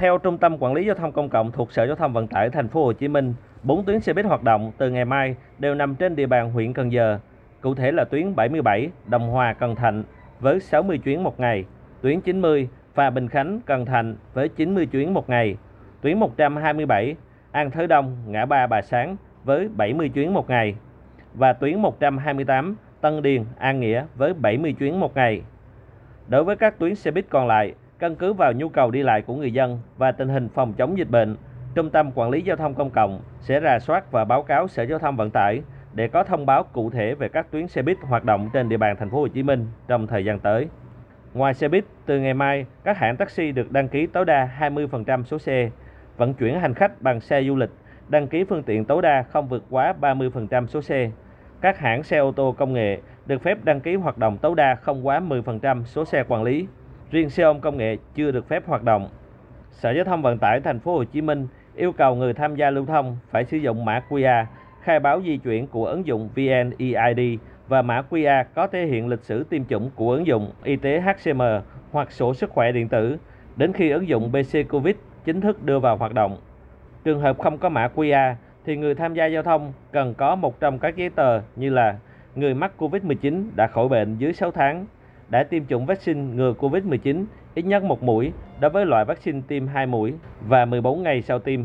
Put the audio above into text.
Theo Trung tâm Quản lý Giao thông Công cộng thuộc Sở Giao thông Vận tải Thành phố Hồ Chí Minh, 4 tuyến xe buýt hoạt động từ ngày mai đều nằm trên địa bàn huyện Cần Giờ. Cụ thể là tuyến 77 Đồng Hòa Cần Thạnh với 60 chuyến một ngày, tuyến 90 Phà Bình Khánh Cần Thạnh với 90 chuyến một ngày, tuyến 127 An Thới Đông ngã ba Bà Sáng với 70 chuyến một ngày và tuyến 128 Tân Điền An Nghĩa với 70 chuyến một ngày. Đối với các tuyến xe buýt còn lại, căn cứ vào nhu cầu đi lại của người dân và tình hình phòng chống dịch bệnh, Trung tâm Quản lý Giao thông Công cộng sẽ rà soát và báo cáo Sở Giao thông Vận tải để có thông báo cụ thể về các tuyến xe buýt hoạt động trên địa bàn thành phố Hồ Chí Minh trong thời gian tới. Ngoài xe buýt, từ ngày mai, các hãng taxi được đăng ký tối đa 20% số xe, vận chuyển hành khách bằng xe du lịch, đăng ký phương tiện tối đa không vượt quá 30% số xe. Các hãng xe ô tô công nghệ được phép đăng ký hoạt động tối đa không quá 10% số xe quản lý. Riêng xe ôm công nghệ chưa được phép hoạt động. Sở Giao thông Vận tải thành phố Hồ Chí Minh yêu cầu người tham gia lưu thông phải sử dụng mã QR khai báo di chuyển của ứng dụng VNEID và mã QR có thể hiện lịch sử tiêm chủng của ứng dụng y tế HCM hoặc sổ sức khỏe điện tử đến khi ứng dụng BC Covid chính thức đưa vào hoạt động. Trường hợp không có mã QR thì người tham gia giao thông cần có một trong các giấy tờ như là người mắc Covid-19 đã khỏi bệnh dưới 6 tháng, đã tiêm chủng vaccine ngừa Covid-19 ít nhất một mũi đối với loại vaccine tiêm 2 mũi và 14 ngày sau tiêm.